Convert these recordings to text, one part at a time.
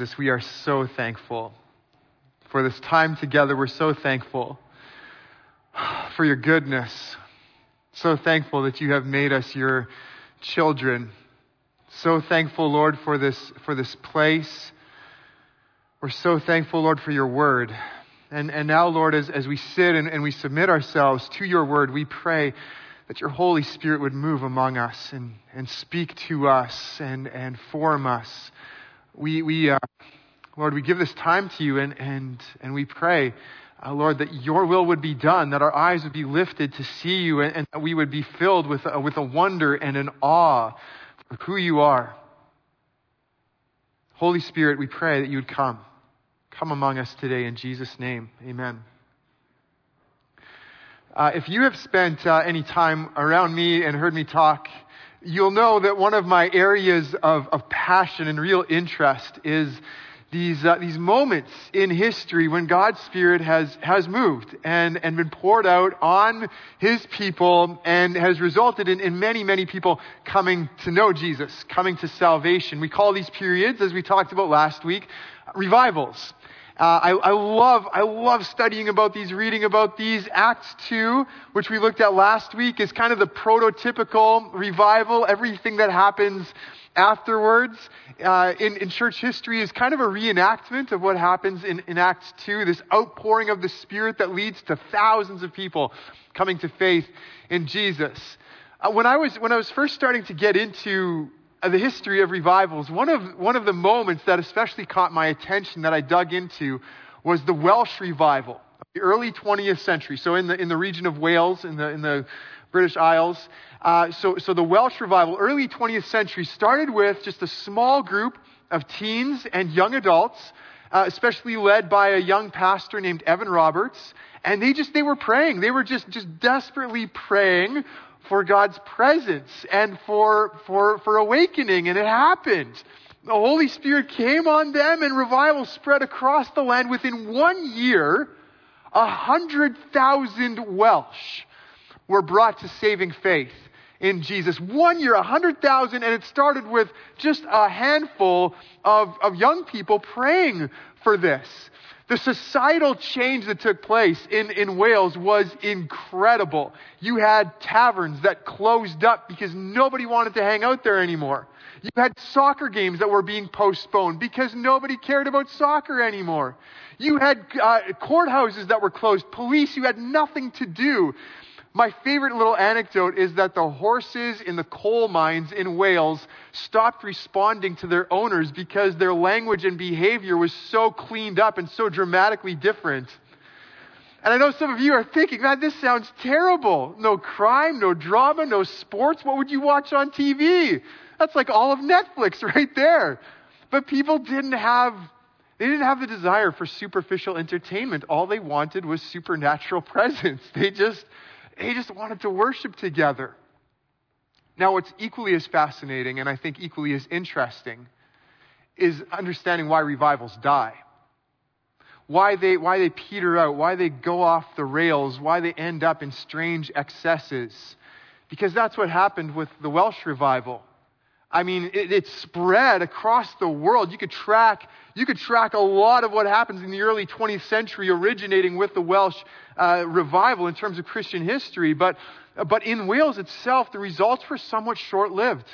Jesus, we are so thankful for this time together. We're so thankful for your goodness. So thankful that you have made us your children. So thankful, Lord, for this, for this place. We're so thankful, Lord, for your word. And, and now, Lord, as, as we sit and, and we submit ourselves to your word, we pray that your Holy Spirit would move among us and, and speak to us and, and form us. We, we uh, Lord, we give this time to you and, and, and we pray, uh, Lord, that your will would be done, that our eyes would be lifted to see you and, and that we would be filled with, with a wonder and an awe of who you are. Holy Spirit, we pray that you would come. Come among us today in Jesus' name. Amen. Uh, if you have spent uh, any time around me and heard me talk, you'll know that one of my areas of, of passion and real interest is these, uh, these moments in history when God's Spirit has, has moved and, and been poured out on His people and has resulted in, in many, many people coming to know Jesus, coming to salvation. We call these periods, as we talked about last week, revivals. Uh, I, I, love, I love studying about these, reading about these. Acts 2, which we looked at last week, is kind of the prototypical revival. Everything that happens afterwards uh, in, in, church history is kind of a reenactment of what happens in, in Acts 2, this outpouring of the Spirit that leads to thousands of people coming to faith in Jesus. Uh, when, I was, when I was first starting to get into the history of revivals, one of, one of the moments that especially caught my attention that I dug into was the Welsh revival, the early 20th century. So in the, in the region of Wales, in the, in the British Isles. Uh, so, so the Welsh revival, early 20th century, started with just a small group of teens and young adults, uh, especially led by a young pastor named Evan Roberts. And they just, they were praying. They were just, just desperately praying for God's presence and for, for, for awakening, and it happened. The Holy Spirit came on them and revival spread across the land. Within one year, a hundred thousand Welsh were brought to saving faith in Jesus. One year, a hundred thousand, and it started with just a handful of, of young people praying for this. The societal change that took place in, in Wales was incredible. You had taverns that closed up because nobody wanted to hang out there anymore. You had soccer games that were being postponed because nobody cared about soccer anymore. You had uh, courthouses that were closed, police, you had nothing to do. My favorite little anecdote is that the horses in the coal mines in Wales stopped responding to their owners because their language and behavior was so cleaned up and so dramatically different. And I know some of you are thinking, man, this sounds terrible. No crime, no drama, no sports. What would you watch on TV? That's like all of Netflix right there. But people didn't have, they didn't have the desire for superficial entertainment. All they wanted was supernatural presence. They just, they just wanted to worship together. Now, what's equally as fascinating and I think equally as interesting is understanding why revivals die. Why they, why they peter out, why they go off the rails, why they end up in strange excesses. Because that's what happened with the Welsh revival. I mean, it, it, spread across the world. You could track, you could track a lot of what happens in the early 20th century originating with the Welsh uh, revival in terms of Christian history. But, but in Wales itself, the results were somewhat short-lived.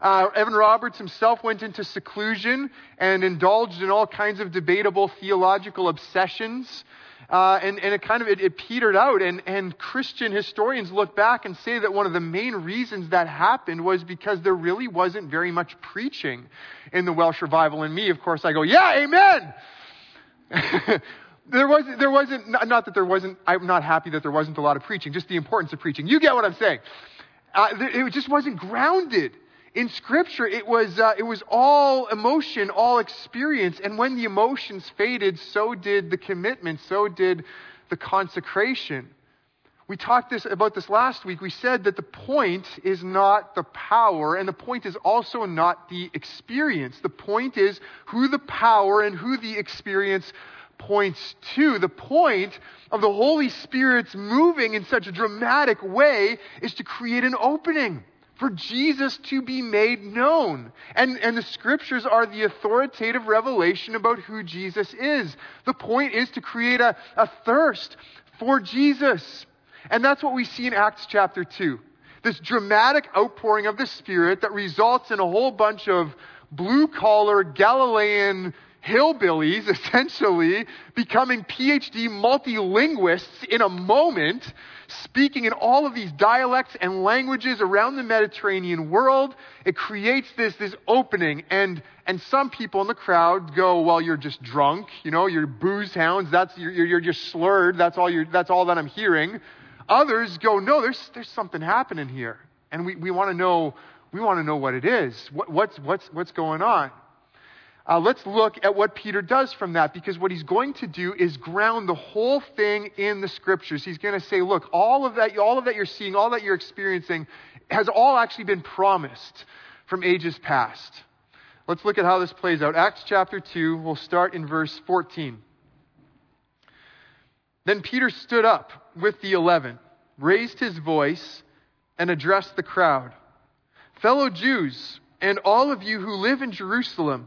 Uh, Evan Roberts himself went into seclusion and indulged in all kinds of debatable theological obsessions. Uh, and, and it kind of, it, it petered out. And, and Christian historians look back and say that one of the main reasons that happened was because there really wasn't very much preaching in the Welsh revival. And me, of course, I go, yeah, amen! there wasn't, there wasn't, not that there wasn't, I'm not happy that there wasn't a lot of preaching, just the importance of preaching. You get what I'm saying. Uh, it just wasn't grounded in scripture, it was, uh, it was all emotion, all experience. And when the emotions faded, so did the commitment, so did the consecration. We talked this, about this last week. We said that the point is not the power, and the point is also not the experience. The point is who the power and who the experience points to. The point of the Holy Spirit's moving in such a dramatic way is to create an opening for Jesus to be made known. And, and the scriptures are the authoritative revelation about who Jesus is. The point is to create a, a thirst for Jesus. And that's what we see in Acts chapter 2. This dramatic outpouring of the Spirit that results in a whole bunch of blue collar Galilean hillbillies essentially becoming PhD multilinguists in a moment, speaking in all of these dialects and languages around the Mediterranean world. It creates this, this opening and, and some people in the crowd go, well, you're just drunk, you know, you're booze hounds, that's, you're, you're just slurred, that's all you're, that's all that I'm hearing. Others go, no, there's, there's something happening here. And we, we want to know, we want to know what it is. What, what's, what's, what's going on? Uh, let's look at what Peter does from that because what he's going to do is ground the whole thing in the scriptures. He's going to say, look, all of that, all of that you're seeing, all that you're experiencing has all actually been promised from ages past. Let's look at how this plays out. Acts chapter 2, we'll start in verse 14. Then Peter stood up with the eleven, raised his voice, and addressed the crowd. Fellow Jews, and all of you who live in Jerusalem,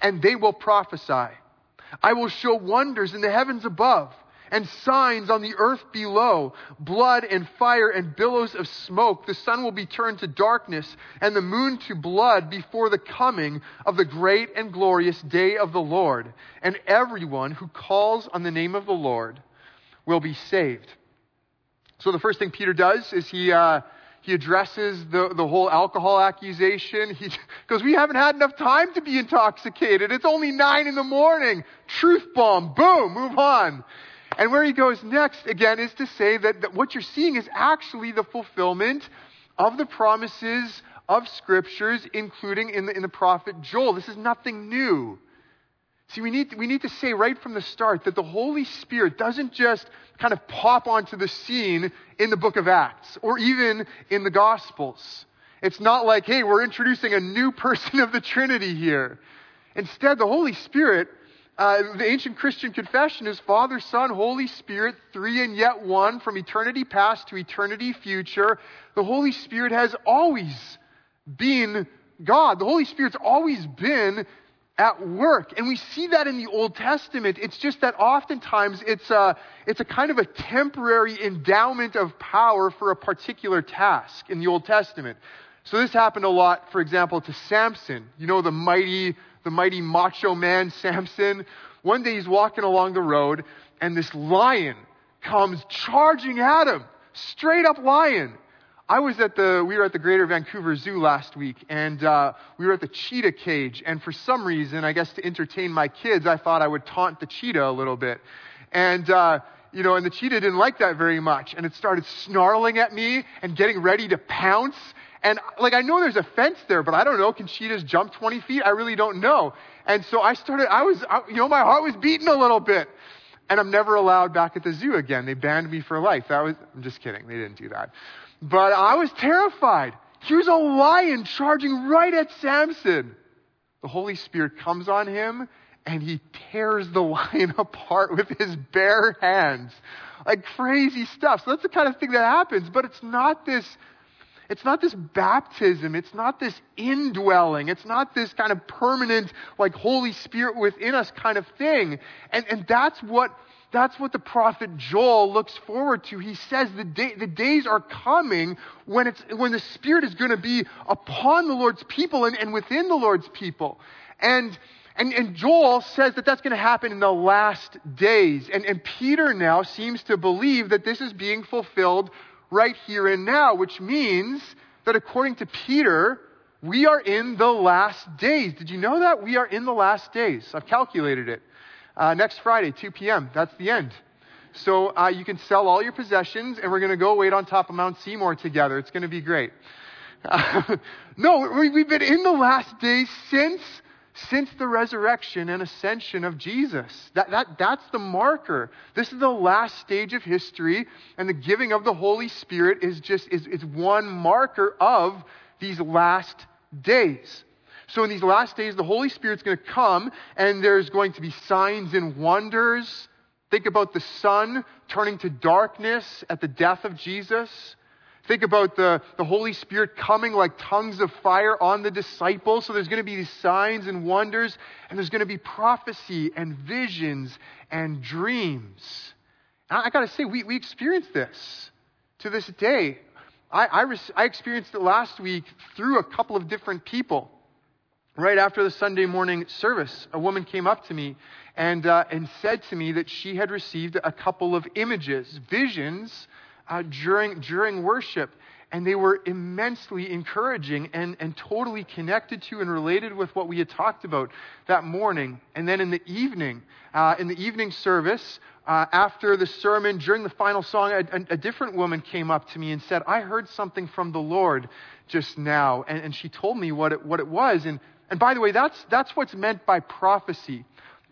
and they will prophesy. I will show wonders in the heavens above and signs on the earth below blood and fire and billows of smoke. The sun will be turned to darkness and the moon to blood before the coming of the great and glorious day of the Lord. And everyone who calls on the name of the Lord will be saved. So the first thing Peter does is he. Uh, he addresses the, the whole alcohol accusation. He goes, We haven't had enough time to be intoxicated. It's only nine in the morning. Truth bomb. Boom. Move on. And where he goes next, again, is to say that, that what you're seeing is actually the fulfillment of the promises of scriptures, including in the, in the prophet Joel. This is nothing new. See, we need, we need to say right from the start that the Holy Spirit doesn't just kind of pop onto the scene in the book of Acts or even in the Gospels. It's not like, hey, we're introducing a new person of the Trinity here. Instead, the Holy Spirit, uh, the ancient Christian confession is Father, Son, Holy Spirit, three and yet one, from eternity past to eternity future. The Holy Spirit has always been God. The Holy Spirit's always been at work. And we see that in the Old Testament. It's just that oftentimes it's a, it's a kind of a temporary endowment of power for a particular task in the Old Testament. So this happened a lot, for example, to Samson. You know, the mighty, the mighty macho man Samson. One day he's walking along the road and this lion comes charging at him. Straight up lion. I was at the, we were at the Greater Vancouver Zoo last week, and uh, we were at the cheetah cage. And for some reason, I guess to entertain my kids, I thought I would taunt the cheetah a little bit. And, uh, you know, and the cheetah didn't like that very much. And it started snarling at me and getting ready to pounce. And like, I know there's a fence there, but I don't know. Can cheetahs jump 20 feet? I really don't know. And so I started, I was, I, you know, my heart was beating a little bit. And I'm never allowed back at the zoo again. They banned me for life. That was, I'm just kidding. They didn't do that. But I was terrified. Here's a lion charging right at Samson. The Holy Spirit comes on him and he tears the lion apart with his bare hands. Like crazy stuff. So that's the kind of thing that happens, but it's not this, it's not this baptism. It's not this indwelling. It's not this kind of permanent, like Holy Spirit within us kind of thing. And, and that's what that's what the prophet Joel looks forward to. He says the, day, the days are coming when, it's, when the Spirit is going to be upon the Lord's people and, and within the Lord's people. And, and, and Joel says that that's going to happen in the last days. And, and Peter now seems to believe that this is being fulfilled right here and now, which means that according to Peter, we are in the last days. Did you know that? We are in the last days. I've calculated it. Uh, next Friday, 2 p.m. That's the end. So uh, you can sell all your possessions, and we're going to go wait on top of Mount Seymour together. It's going to be great. no, we, have been in the last days since, since the resurrection and ascension of Jesus. That, that, that's the marker. This is the last stage of history, and the giving of the Holy Spirit is just is, is one marker of these last days. So in these last days, the Holy Spirit's going to come, and there's going to be signs and wonders. Think about the sun turning to darkness at the death of Jesus. Think about the, the Holy Spirit coming like tongues of fire on the disciples. So there's going to be these signs and wonders, and there's going to be prophecy and visions and dreams. And I got to say, we, we experience this to this day. I, I, I experienced it last week through a couple of different people. Right after the Sunday morning service, a woman came up to me and, uh, and said to me that she had received a couple of images, visions uh, during, during worship. And they were immensely encouraging and, and totally connected to and related with what we had talked about that morning. And then in the evening, uh, in the evening service, uh, after the sermon, during the final song, a, a, a, different woman came up to me and said, I heard something from the Lord just now. And, and she told me what it, what it was. And, and by the way, that's, that's what's meant by prophecy.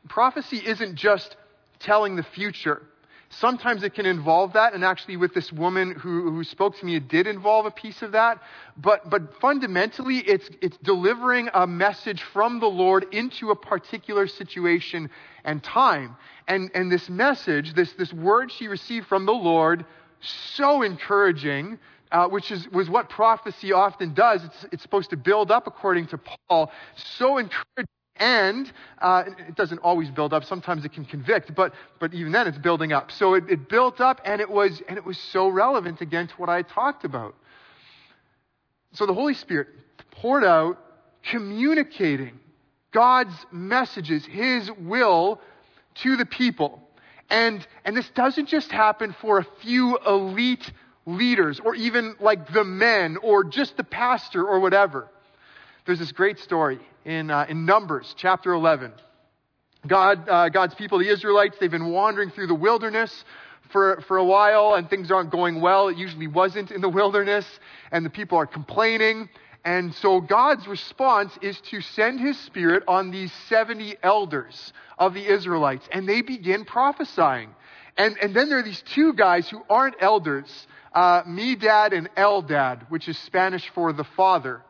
Prophecy isn't just telling the future. Sometimes it can involve that, and actually, with this woman who, who spoke to me, it did involve a piece of that. But, but fundamentally, it's, it's delivering a message from the Lord into a particular situation and time. And, and this message, this, this word she received from the Lord, so encouraging, uh, which is, was what prophecy often does. It's, it's supposed to build up, according to Paul, so encouraging and uh, it doesn't always build up. Sometimes it can convict, but but even then, it's building up. So it, it built up, and it was and it was so relevant again to what I talked about. So the Holy Spirit poured out, communicating God's messages, His will to the people, and and this doesn't just happen for a few elite leaders, or even like the men, or just the pastor, or whatever. There's this great story in, uh, in Numbers chapter 11. God, uh, God's people, the Israelites, they've been wandering through the wilderness for, for a while and things aren't going well. It usually wasn't in the wilderness and the people are complaining. And so God's response is to send his spirit on these 70 elders of the Israelites and they begin prophesying. And, and then there are these two guys who aren't elders, uh, Medad and el dad, which is Spanish for the father.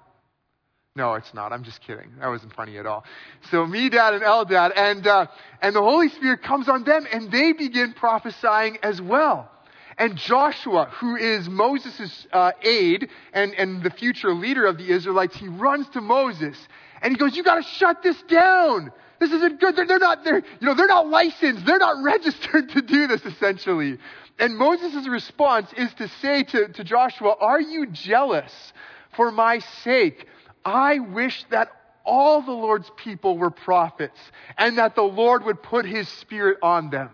No, it's not. I'm just kidding. That wasn't funny at all. So Medad and Eldad, and uh, and the Holy Spirit comes on them, and they begin prophesying as well. And Joshua, who is Moses' uh, aide and, and the future leader of the Israelites, he runs to Moses and he goes, "You got to shut this down. This isn't good. They're, they're not. They're you know they're not licensed. They're not registered to do this. Essentially." And Moses' response is to say to, to Joshua, "Are you jealous for my sake?" I wish that all the Lord's people were prophets and that the Lord would put his spirit on them.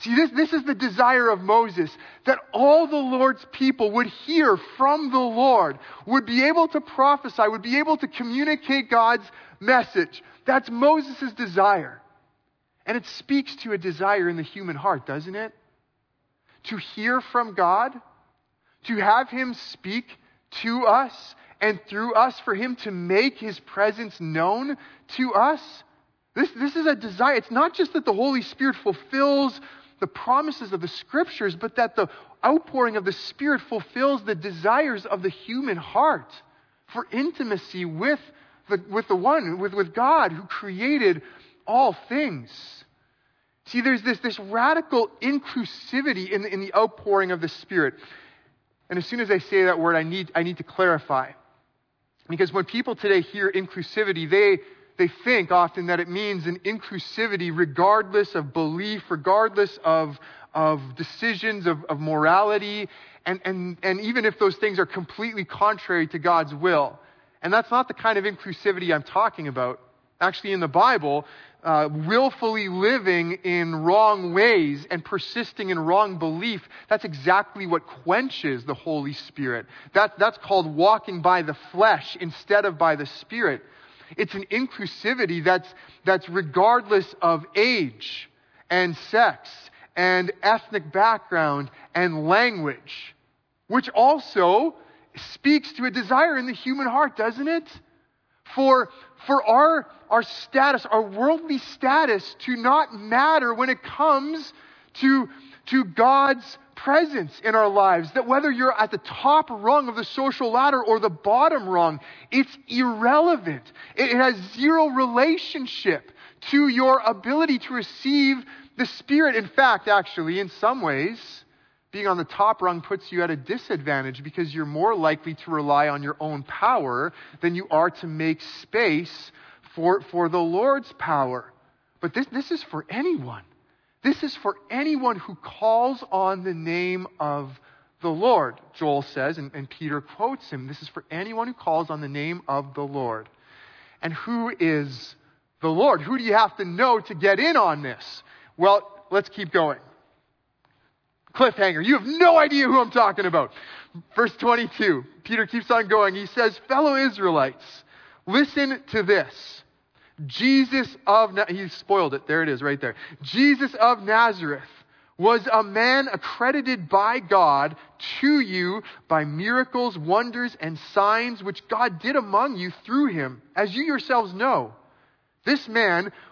See, this, this is the desire of Moses, that all the Lord's people would hear from the Lord, would be able to prophesy, would be able to communicate God's message. That's Moses' desire. And it speaks to a desire in the human heart, doesn't it? To hear from God, to have Him speak to us and through us for Him to make His presence known to us. This, this is a desire. It's not just that the Holy Spirit fulfills the promises of the Scriptures, but that the outpouring of the Spirit fulfills the desires of the human heart for intimacy with the, with the one, with, with God who created all things. See, there's this, this radical inclusivity in the, in the outpouring of the Spirit. And as soon as I say that word, I need, I need to clarify. Because when people today hear inclusivity, they, they think often that it means an inclusivity regardless of belief, regardless of, of decisions, of, of morality, and, and, and even if those things are completely contrary to God's will. And that's not the kind of inclusivity I'm talking about. Actually, in the Bible, uh, willfully living in wrong ways and persisting in wrong belief, that's exactly what quenches the Holy Spirit. That, that's called walking by the flesh instead of by the Spirit. It's an inclusivity that's, that's regardless of age and sex and ethnic background and language, which also speaks to a desire in the human heart, doesn't it? For, for our, our status, our worldly status to not matter when it comes to, to God's presence in our lives. That whether you're at the top rung of the social ladder or the bottom rung, it's irrelevant. It has zero relationship to your ability to receive the Spirit. In fact, actually, in some ways, being on the top rung puts you at a disadvantage because you're more likely to rely on your own power than you are to make space for, for the Lord's power. But this, this is for anyone. This is for anyone who calls on the name of the Lord, Joel says, and, and Peter quotes him. This is for anyone who calls on the name of the Lord. And who is the Lord? Who do you have to know to get in on this? Well, let's keep going. Cliffhanger. You have no idea who I'm talking about. Verse 22. Peter keeps on going. He says, Fellow Israelites, listen to this. Jesus of, Na- he spoiled it. There it is right there. Jesus of Nazareth was a man accredited by God to you by miracles, wonders, and signs which God did among you through him, as you yourselves know. This man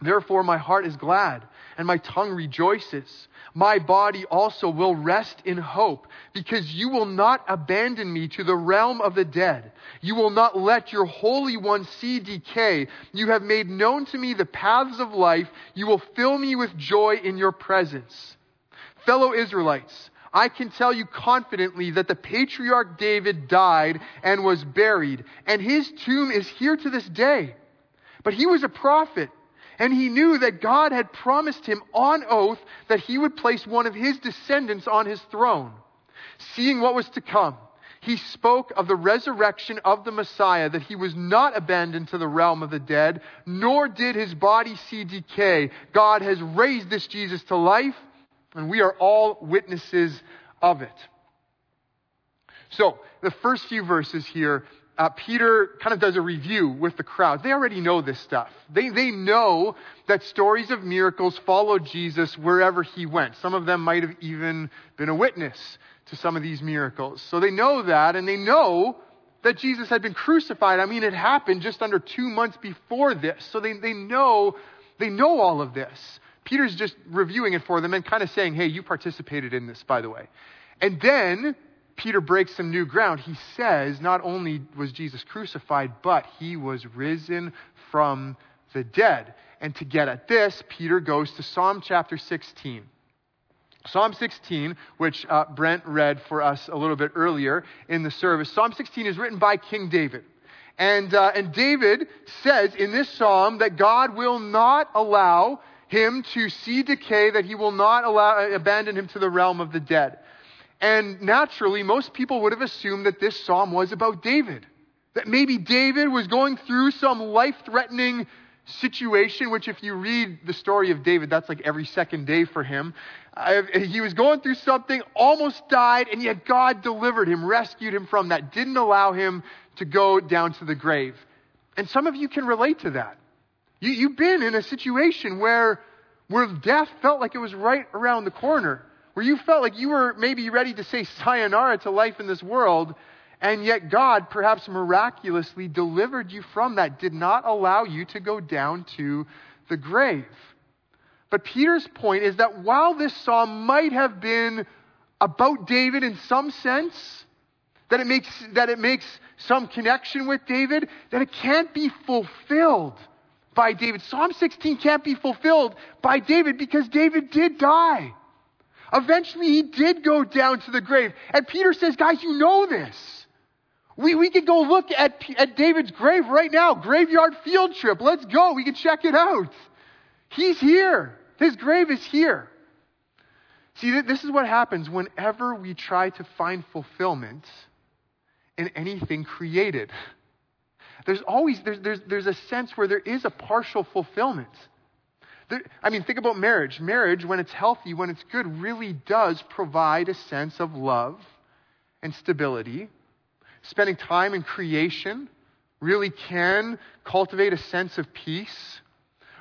Therefore, my heart is glad and my tongue rejoices. My body also will rest in hope because you will not abandon me to the realm of the dead. You will not let your Holy One see decay. You have made known to me the paths of life. You will fill me with joy in your presence. Fellow Israelites, I can tell you confidently that the patriarch David died and was buried, and his tomb is here to this day. But he was a prophet and he knew that God had promised him on oath that he would place one of his descendants on his throne. Seeing what was to come, he spoke of the resurrection of the Messiah, that he was not abandoned to the realm of the dead, nor did his body see decay. God has raised this Jesus to life, and we are all witnesses of it. So, the first few verses here uh, Peter kind of does a review with the crowd. They already know this stuff. They, they know that stories of miracles followed Jesus wherever he went. Some of them might have even been a witness to some of these miracles. So they know that, and they know that Jesus had been crucified. I mean, it happened just under two months before this. So they, they know, they know all of this. Peter's just reviewing it for them and kind of saying, hey, you participated in this, by the way. And then Peter breaks some new ground. He says not only was Jesus crucified, but he was risen from the dead. And to get at this, Peter goes to Psalm chapter 16. Psalm 16, which uh, Brent read for us a little bit earlier in the service, Psalm 16 is written by King David. And, uh, and David says in this psalm that God will not allow him to see decay, that he will not allow, abandon him to the realm of the dead. And naturally, most people would have assumed that this psalm was about David. That maybe David was going through some life threatening situation, which, if you read the story of David, that's like every second day for him. Uh, he was going through something, almost died, and yet God delivered him, rescued him from that, didn't allow him to go down to the grave. And some of you can relate to that. You, you've been in a situation where, where death felt like it was right around the corner where you felt like you were maybe ready to say sayonara to life in this world, and yet God, perhaps miraculously, delivered you from that, did not allow you to go down to the grave. But Peter's point is that while this psalm might have been about David in some sense, that it makes, that it makes some connection with David, that it can't be fulfilled by David. Psalm 16 can't be fulfilled by David because David did die. Eventually, he did go down to the grave. And Peter says, Guys, you know this. We, we could go look at, at David's grave right now. Graveyard field trip. Let's go. We can check it out. He's here. His grave is here. See, this is what happens whenever we try to find fulfillment in anything created. There's always, there's, there's, there's a sense where there is a partial fulfillment. I mean, think about marriage. Marriage, when it's healthy, when it's good, really does provide a sense of love and stability. Spending time in creation really can cultivate a sense of peace.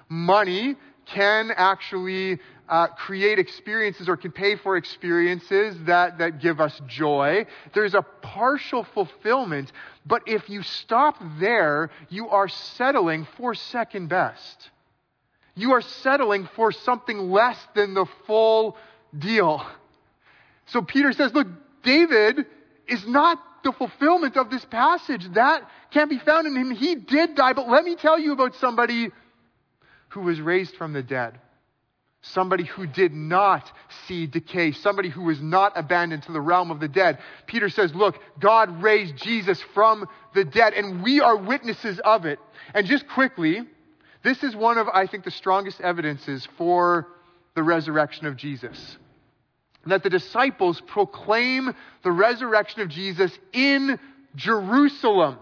Money can actually uh, create experiences or can pay for experiences that, that give us joy. There's a partial fulfillment, but if you stop there, you are settling for second best. You are settling for something less than the full deal. So Peter says, look, David is not the fulfillment of this passage. That can't be found in him. He did die, but let me tell you about somebody who was raised from the dead. Somebody who did not see decay. Somebody who was not abandoned to the realm of the dead. Peter says, look, God raised Jesus from the dead and we are witnesses of it. And just quickly, this is one of, I think, the strongest evidences for the resurrection of Jesus. That the disciples proclaim the resurrection of Jesus in Jerusalem,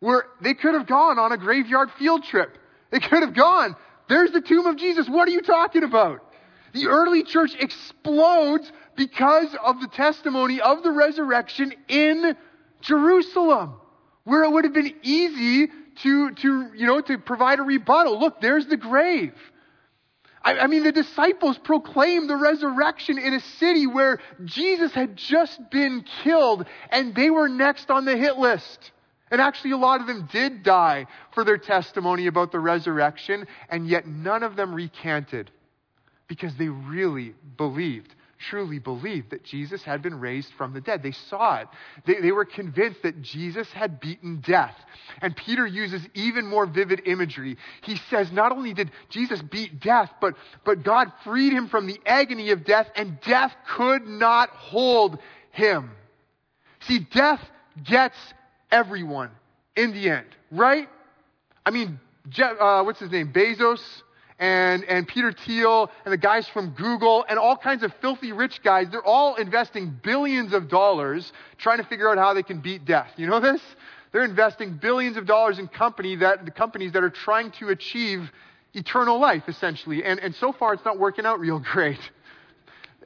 where they could have gone on a graveyard field trip. They could have gone there's the tomb of Jesus. What are you talking about? The early church explodes because of the testimony of the resurrection in Jerusalem, where it would have been easy to, to, you know, to provide a rebuttal. Look, there's the grave. I, I mean, the disciples proclaimed the resurrection in a city where Jesus had just been killed and they were next on the hit list. And actually, a lot of them did die for their testimony about the resurrection, and yet none of them recanted because they really believed, truly believed that Jesus had been raised from the dead. They saw it. They, they were convinced that Jesus had beaten death. And Peter uses even more vivid imagery. He says, not only did Jesus beat death, but, but God freed him from the agony of death, and death could not hold him. See, death gets everyone in the end, right? I mean, Jeff, uh, what's his name? Bezos and, and Peter Thiel and the guys from Google and all kinds of filthy rich guys, they're all investing billions of dollars trying to figure out how they can beat death. You know this? They're investing billions of dollars in company that, the companies that are trying to achieve eternal life, essentially. And, and so far, it's not working out real great.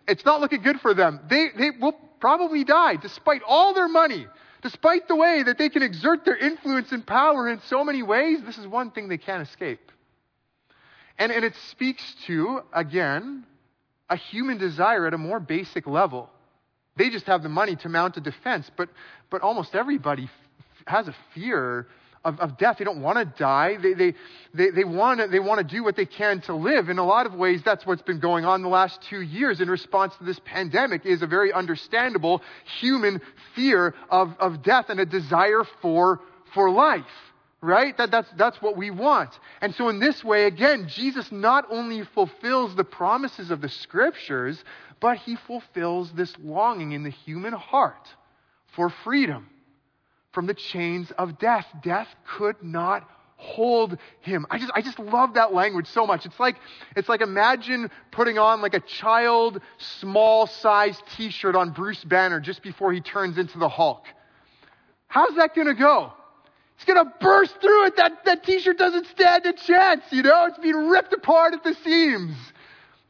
It's not looking good for them. They, they will probably die despite all their money. Despite the way that they can exert their influence and power in so many ways, this is one thing they can't escape. And, and it speaks to, again, a human desire at a more basic level. They just have the money to mount a defense, but, but almost everybody f- has a fear of, of death. They don't want to die. They, they, they, they want to, they want to do what they can to live. In a lot of ways, that's what's been going on the last two years in response to this pandemic is a very understandable human fear of, of death and a desire for, for life. Right? That, that's, that's what we want. And so in this way, again, Jesus not only fulfills the promises of the scriptures, but he fulfills this longing in the human heart for freedom from the chains of death. Death could not hold him. I just, I just love that language so much. It's like, it's like imagine putting on like a child small size t-shirt on Bruce Banner just before he turns into the Hulk. How's that gonna go? It's gonna burst through it. That, that t-shirt doesn't stand a chance, you know? It's being ripped apart at the seams.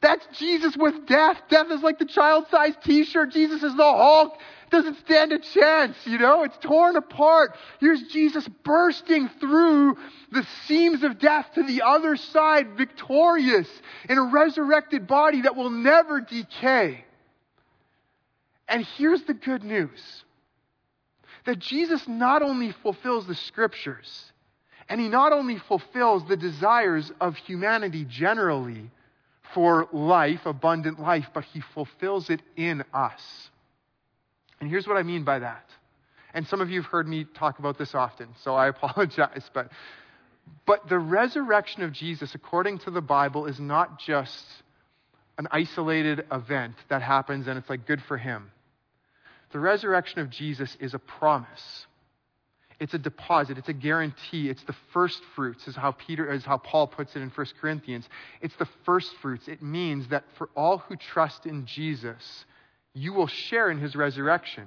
That's Jesus with death. Death is like the child sized t-shirt. Jesus is the Hulk doesn't stand a chance, you know? It's torn apart. Here's Jesus bursting through the seams of death to the other side, victorious in a resurrected body that will never decay. And here's the good news that Jesus not only fulfills the scriptures, and he not only fulfills the desires of humanity generally for life, abundant life, but he fulfills it in us. And here's what I mean by that. And some of you have heard me talk about this often, so I apologize. But, but the resurrection of Jesus, according to the Bible, is not just an isolated event that happens and it's like good for him. The resurrection of Jesus is a promise. It's a deposit. It's a guarantee. It's the first fruits, is how Peter, is how Paul puts it in 1 Corinthians. It's the first fruits. It means that for all who trust in Jesus, you will share in his resurrection.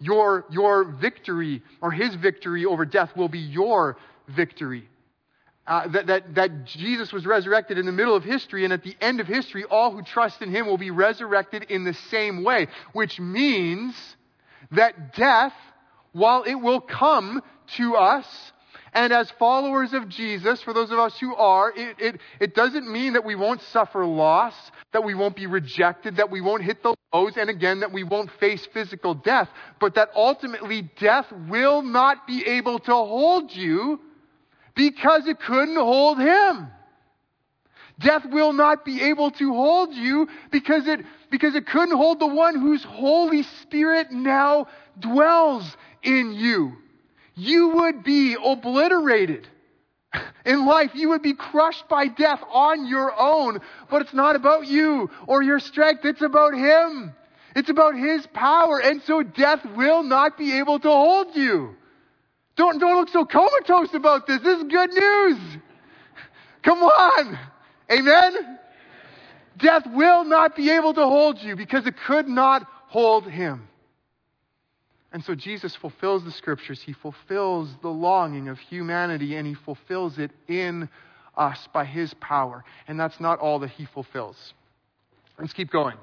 Your, your victory or his victory over death will be your victory. Uh, that, that, that Jesus was resurrected in the middle of history, and at the end of history, all who trust in him will be resurrected in the same way, which means that death, while it will come to us, and as followers of Jesus, for those of us who are, it, it, it doesn't mean that we won't suffer loss, that we won't be rejected, that we won't hit the lows, and again, that we won't face physical death, but that ultimately death will not be able to hold you because it couldn't hold him. Death will not be able to hold you because it, because it couldn't hold the one whose Holy Spirit now dwells in you. You would be obliterated in life. You would be crushed by death on your own. But it's not about you or your strength. It's about Him. It's about His power. And so death will not be able to hold you. Don't, don't look so comatose about this. This is good news. Come on. Amen? Death will not be able to hold you because it could not hold him. And so Jesus fulfills the scriptures. He fulfills the longing of humanity and he fulfills it in us by his power. And that's not all that he fulfills. Let's keep going.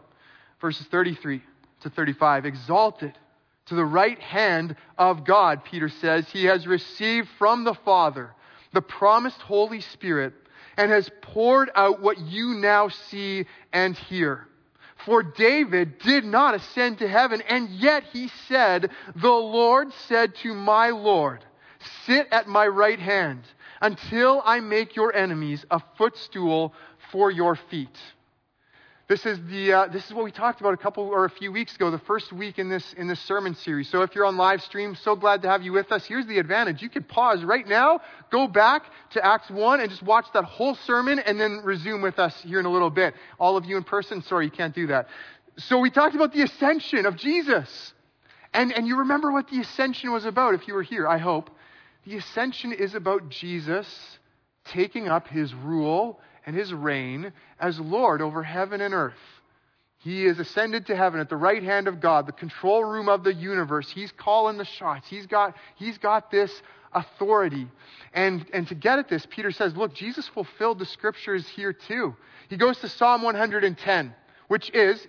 Verses 33 to 35. Exalted to the right hand of God, Peter says, he has received from the Father the promised Holy Spirit and has poured out what you now see and hear. For David did not ascend to heaven, and yet he said, The Lord said to my Lord, Sit at my right hand until I make your enemies a footstool for your feet. This is, the, uh, this is what we talked about a couple or a few weeks ago, the first week in this, in this sermon series. So if you're on live stream, so glad to have you with us. Here's the advantage. You can pause right now, go back to Acts 1 and just watch that whole sermon and then resume with us here in a little bit. All of you in person, sorry, you can't do that. So we talked about the ascension of Jesus. And, and you remember what the ascension was about if you were here, I hope. The ascension is about Jesus taking up his rule and his reign as Lord over heaven and earth. He is ascended to heaven at the right hand of God, the control room of the universe. He's calling the shots. He's got, he's got this authority. And, and to get at this, Peter says, look, Jesus fulfilled the scriptures here too. He goes to Psalm 110, which is,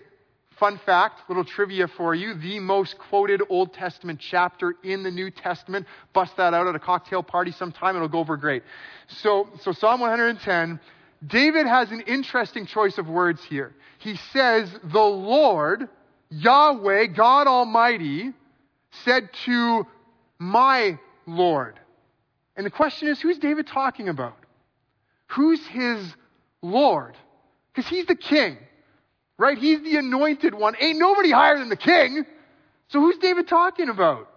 fun fact, little trivia for you, the most quoted Old Testament chapter in the New Testament. Bust that out at a cocktail party sometime, it'll go over great. So, so Psalm 110, David has an interesting choice of words here. He says, The Lord, Yahweh, God Almighty, said to my Lord. And the question is, who's David talking about? Who's his Lord? Because he's the king, right? He's the anointed one. Ain't nobody higher than the king. So who's David talking about?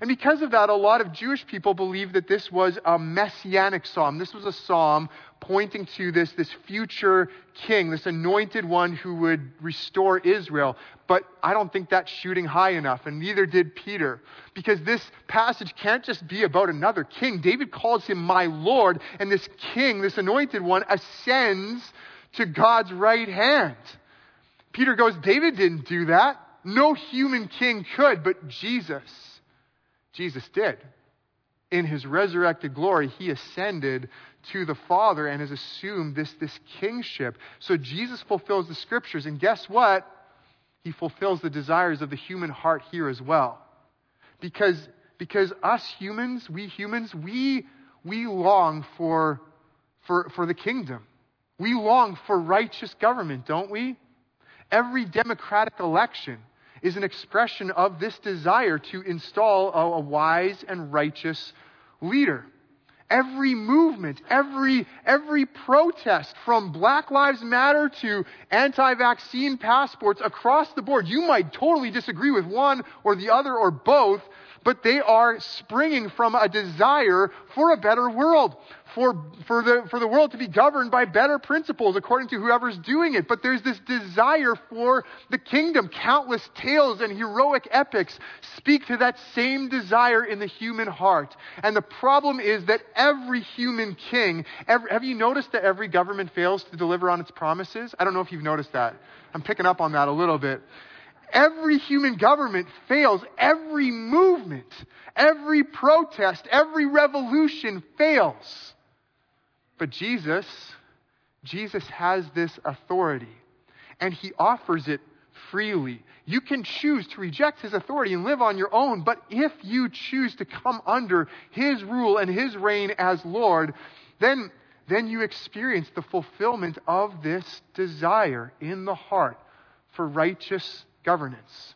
And because of that, a lot of Jewish people believe that this was a messianic psalm. This was a psalm pointing to this, this future king, this anointed one who would restore Israel. But I don't think that's shooting high enough, and neither did Peter. Because this passage can't just be about another king. David calls him my Lord, and this king, this anointed one, ascends to God's right hand. Peter goes, David didn't do that. No human king could, but Jesus Jesus did. In his resurrected glory, he ascended to the Father and has assumed this, this kingship. So Jesus fulfills the scriptures, and guess what? He fulfills the desires of the human heart here as well. Because, because us humans, we humans, we, we long for, for, for the kingdom. We long for righteous government, don't we? Every democratic election is an expression of this desire to install a, a wise and righteous leader. Every movement, every, every protest from Black Lives Matter to anti-vaccine passports across the board, you might totally disagree with one or the other or both, but they are springing from a desire for a better world, for, for, the, for the world to be governed by better principles according to whoever's doing it. But there's this desire for the kingdom. Countless tales and heroic epics speak to that same desire in the human heart. And the problem is that every human king, every, have you noticed that every government fails to deliver on its promises? I don't know if you've noticed that. I'm picking up on that a little bit Every human government fails. Every movement, every protest, every revolution fails. But Jesus, Jesus has this authority and he offers it freely. You can choose to reject his authority and live on your own, but if you choose to come under his rule and his reign as Lord, then, then you experience the fulfillment of this desire in the heart for righteous governance.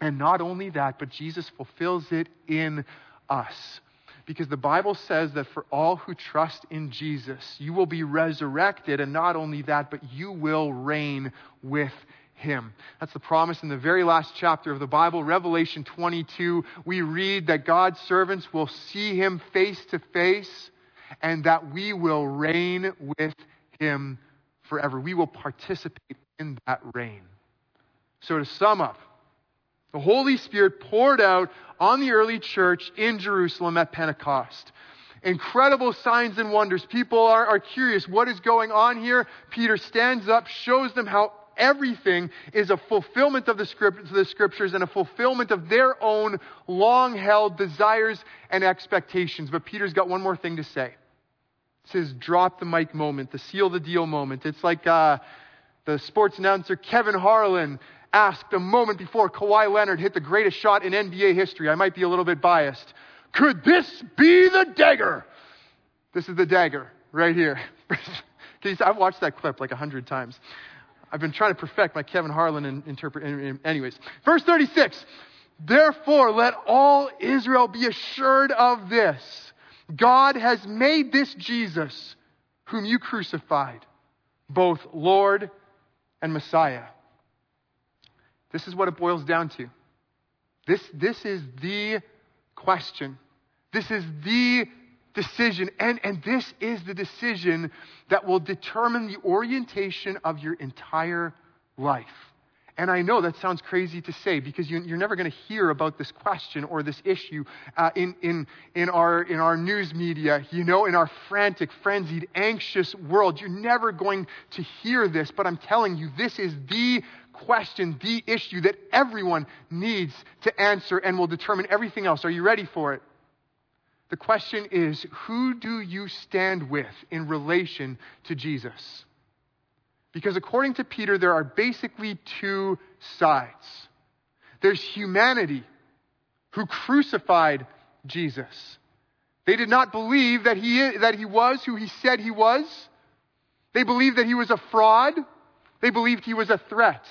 And not only that, but Jesus fulfills it in us. Because the Bible says that for all who trust in Jesus, you will be resurrected, and not only that, but you will reign with him. That's the promise in the very last chapter of the Bible, Revelation 22. We read that God's servants will see him face to face and that we will reign with him forever. We will participate in that reign. So to sum up, the Holy Spirit poured out on the early church in Jerusalem at Pentecost. Incredible signs and wonders. People are, are curious. What is going on here? Peter stands up, shows them how everything is a fulfillment of the, script, the scriptures and a fulfillment of their own long held desires and expectations. But Peter's got one more thing to say. It says, drop the mic moment, the seal the deal moment. It's like uh, the sports announcer Kevin Harlan asked a moment before Kawhi Leonard hit the greatest shot in NBA history. I might be a little bit biased. Could this be the dagger? This is the dagger right here. I've watched that clip like a hundred times. I've been trying to perfect my Kevin Harlan in, interpret. Anyways, verse 36. Therefore, let all Israel be assured of this. God has made this Jesus, whom you crucified, both Lord and Messiah. This is what it boils down to. This, this is the question. This is the decision. And, and this is the decision that will determine the orientation of your entire life. And I know that sounds crazy to say because you, are never going to hear about this question or this issue uh, in, in, in, our, in our news media, you know, in our frantic, frenzied, anxious world. You're never going to hear this, but I'm telling you, this is the question, the issue that everyone needs to answer and will determine everything else. Are you ready for it? The question is who do you stand with in relation to Jesus? Because according to Peter, there are basically two sides. There's humanity who crucified Jesus. They did not believe that he, that he was who he said he was. They believed that he was a fraud. They believed he was a threat.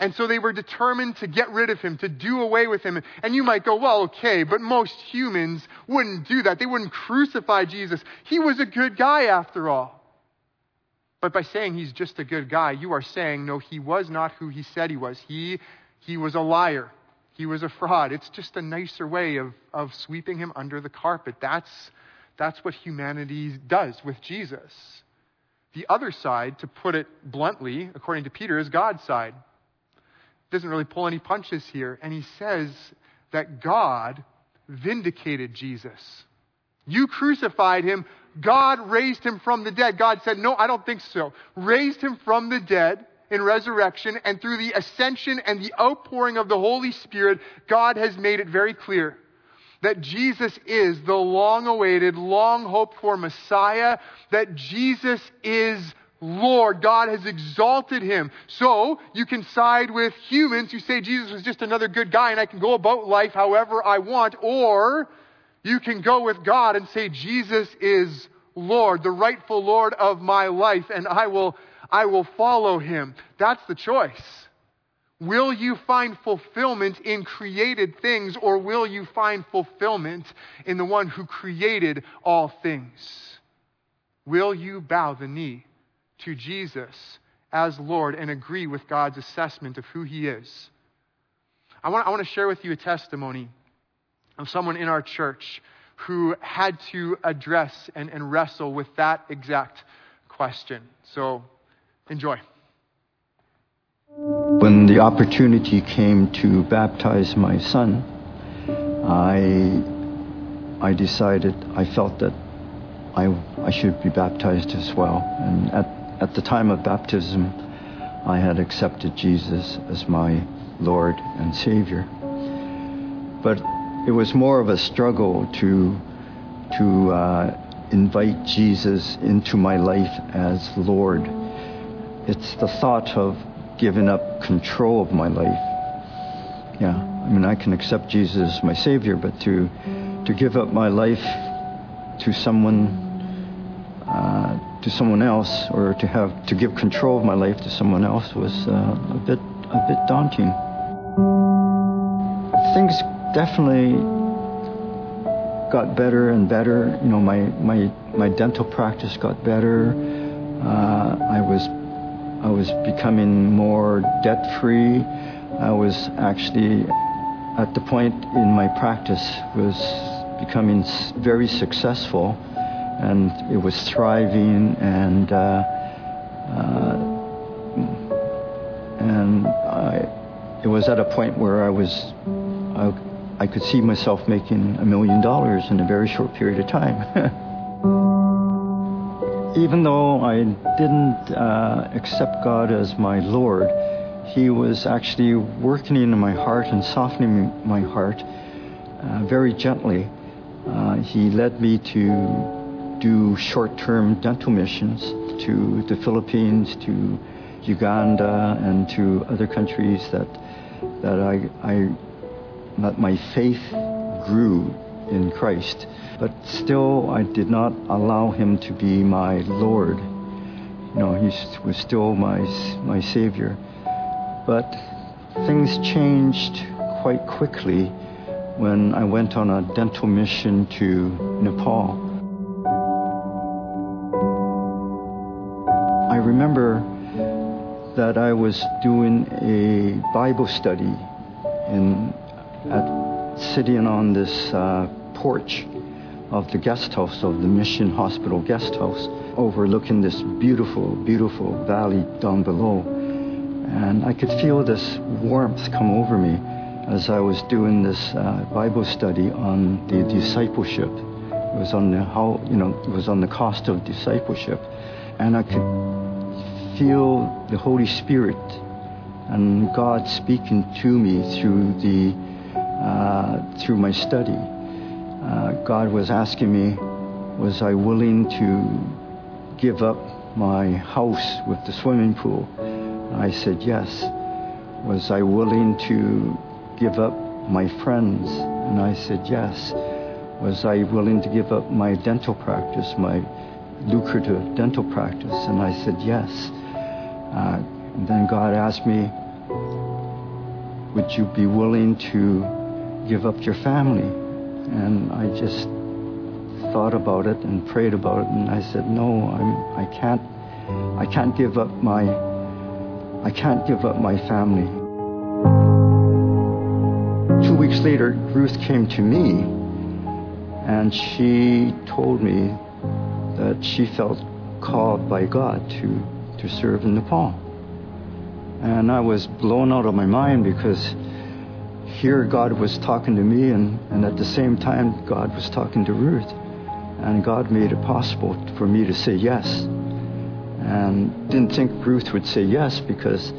And so they were determined to get rid of him, to do away with him. And you might go, well, okay, but most humans wouldn't do that. They wouldn't crucify Jesus. He was a good guy after all. But by saying he's just a good guy, you are saying, no, he was not who he said he was. He, he was a liar. He was a fraud. It's just a nicer way of, of sweeping him under the carpet. That's, that's what humanity does with Jesus. The other side, to put it bluntly, according to Peter, is God's side doesn't really pull any punches here. And he says that God vindicated Jesus. You crucified him. God raised him from the dead. God said, No, I don't think so. Raised him from the dead in resurrection, and through the ascension and the outpouring of the Holy Spirit, God has made it very clear that Jesus is the long awaited, long hoped for Messiah, that Jesus is Lord. God has exalted him. So you can side with humans who say Jesus was just another good guy and I can go about life however I want, or you can go with God and say Jesus is Lord, the rightful Lord of my life, and I will, I will follow him. That's the choice. Will you find fulfillment in created things, or will you find fulfillment in the one who created all things? Will you bow the knee to Jesus as Lord and agree with God's assessment of who He is. I want, I want to share with you a testimony of someone in our church who had to address and, and wrestle with that exact question. So, enjoy. When the opportunity came to baptize my son, I, I decided, I felt that I, I should be baptized as well. And at at the time of baptism, I had accepted Jesus as my Lord and Savior. But it was more of a struggle to to uh, invite Jesus into my life as Lord. It's the thought of giving up control of my life. Yeah, I mean, I can accept Jesus as my Savior, but to to give up my life to someone uh, to someone else, or to have to give control of my life to someone else, was uh, a bit a bit daunting. Things definitely got better and better. You know, my my my dental practice got better. Uh, I was I was becoming more debt free. I was actually at the point in my practice was becoming very successful, and it was thriving and. Uh, uh, and I, it was at a point where I was, I, I could see myself making a million dollars in a very short period of time. Even though I didn't uh, accept God as my Lord, He was actually working in my heart and softening my heart uh, very gently. Uh, he led me to do short term dental missions to the Philippines, to Uganda, and to other countries that, that I, I that my faith grew in Christ. But still, I did not allow him to be my Lord. You know, he was still my, my Savior. But things changed quite quickly when I went on a dental mission to Nepal. Remember that I was doing a Bible study in at sitting on this uh, porch of the guest house of the Mission Hospital guest house, overlooking this beautiful, beautiful valley down below. And I could feel this warmth come over me as I was doing this uh, Bible study on the discipleship. It was on the how you know it was on the cost of discipleship, and I could feel the Holy Spirit and God speaking to me through the uh, through my study. Uh, God was asking me, was I willing to give up my house with the swimming pool? I said yes. Was I willing to give up my friends? And I said yes. Was I willing to give up my dental practice, my lucrative dental practice? And I said yes. Uh, then God asked me, would you be willing to give up your family. And I just thought about it and prayed about it, and I said, no, I'm, I can't, I can't give up my, I can't give up my family. Two weeks later, Ruth came to me, and she told me that she felt called by God to, to serve in Nepal. And I was blown out of my mind because here God was talking to me, and, and at the same time, God was talking to Ruth. And God made it possible for me to say yes. And didn't think Ruth would say yes because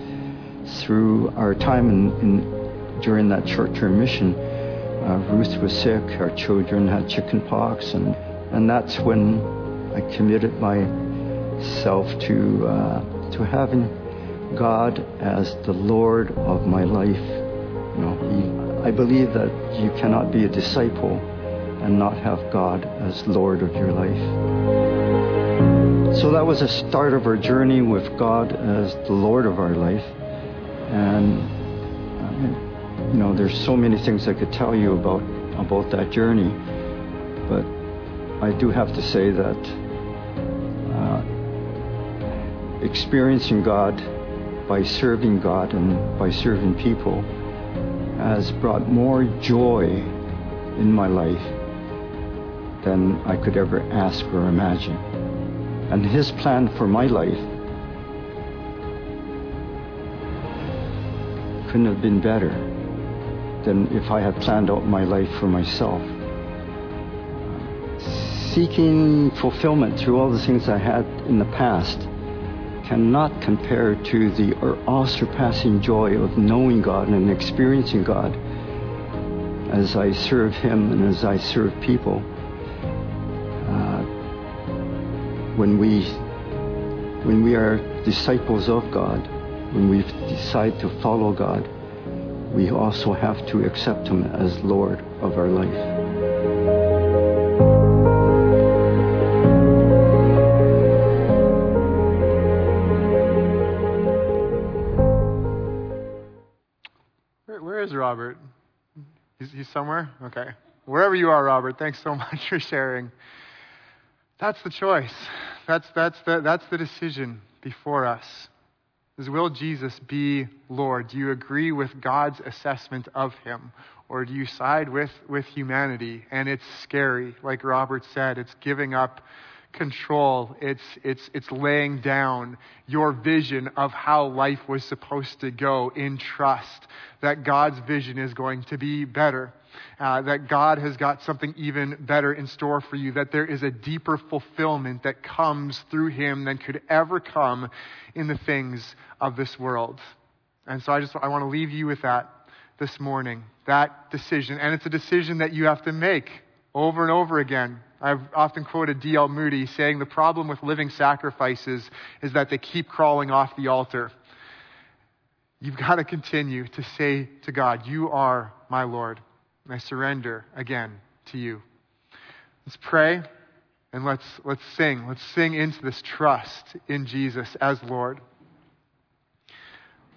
through our time in, in during that short-term mission, uh, Ruth was sick. Our children had chicken pox, and and that's when I committed myself to uh, to having God as the Lord of my life you know, I believe that you cannot be a disciple and not have God as Lord of your life. So that was a start of our journey with God as the Lord of our life. And, you know, there's so many things I could tell you about, about that journey. But I do have to say that experiencing God by serving God and by serving people has brought more joy in my life than I could ever ask or imagine. And His plan for my life couldn't have been better than if I had planned out my life for myself. Seeking fulfillment through all the things I had in the past cannot compare to the all surpassing joy of knowing God and experiencing God as I serve Him and as I serve people. Uh, when we when we are disciples of God, when we decide to follow God, we also have to accept Him as Lord of our life. Robert? He's, he's somewhere? Okay. Wherever you are, Robert, thanks so much for sharing. That's the choice. That's, that's, the, that's the decision before us. Is will Jesus be Lord? Do you agree with God's assessment of him? Or do you side with, with humanity? And it's scary. Like Robert said, it's giving up control. It's, it's, it's laying down your vision of how life was supposed to go in trust that God's vision is going to be better. Uh, that God has got something even better in store for you, that there is a deeper fulfillment that comes through Him than could ever come in the things of this world. And so I just, I want to leave you with that this morning, that decision. And it's a decision that you have to make over and over again. I've often quoted D.L. Moody saying the problem with living sacrifices is that they keep crawling off the altar. You've got to continue to say to God, You are my Lord. And I surrender again to you. Let's pray and let's, let's sing. Let's sing into this trust in Jesus as Lord.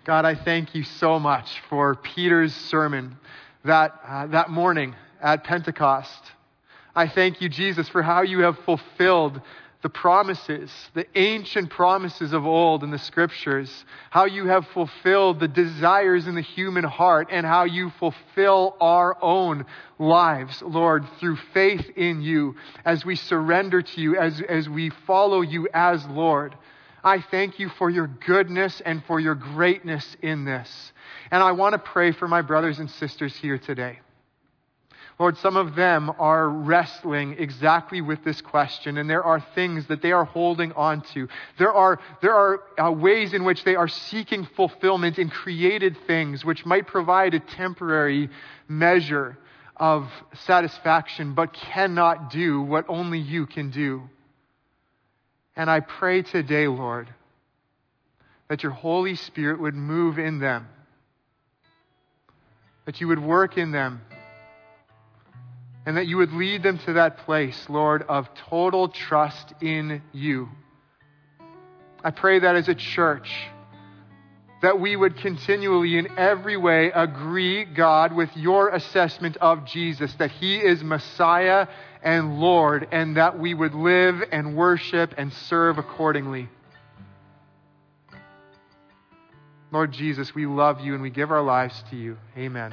God, I thank you so much for Peter's sermon that, uh, that morning at Pentecost. I thank you, Jesus, for how you have fulfilled the promises, the ancient promises of old in the scriptures, how you have fulfilled the desires in the human heart, and how you fulfill our own lives, Lord, through faith in you, as we surrender to you, as, as we follow you as Lord. I thank you for your goodness and for your greatness in this. And I want to pray for my brothers and sisters here today. Lord, some of them are wrestling exactly with this question, and there are things that they are holding on to. There are, there are uh, ways in which they are seeking fulfillment in created things, which might provide a temporary measure of satisfaction, but cannot do what only you can do. And I pray today, Lord, that your Holy Spirit would move in them, that you would work in them and that you would lead them to that place, Lord, of total trust in you. I pray that as a church, that we would continually in every way agree, God, with your assessment of Jesus, that he is Messiah and Lord, and that we would live and worship and serve accordingly. Lord Jesus, we love you and we give our lives to you. Amen.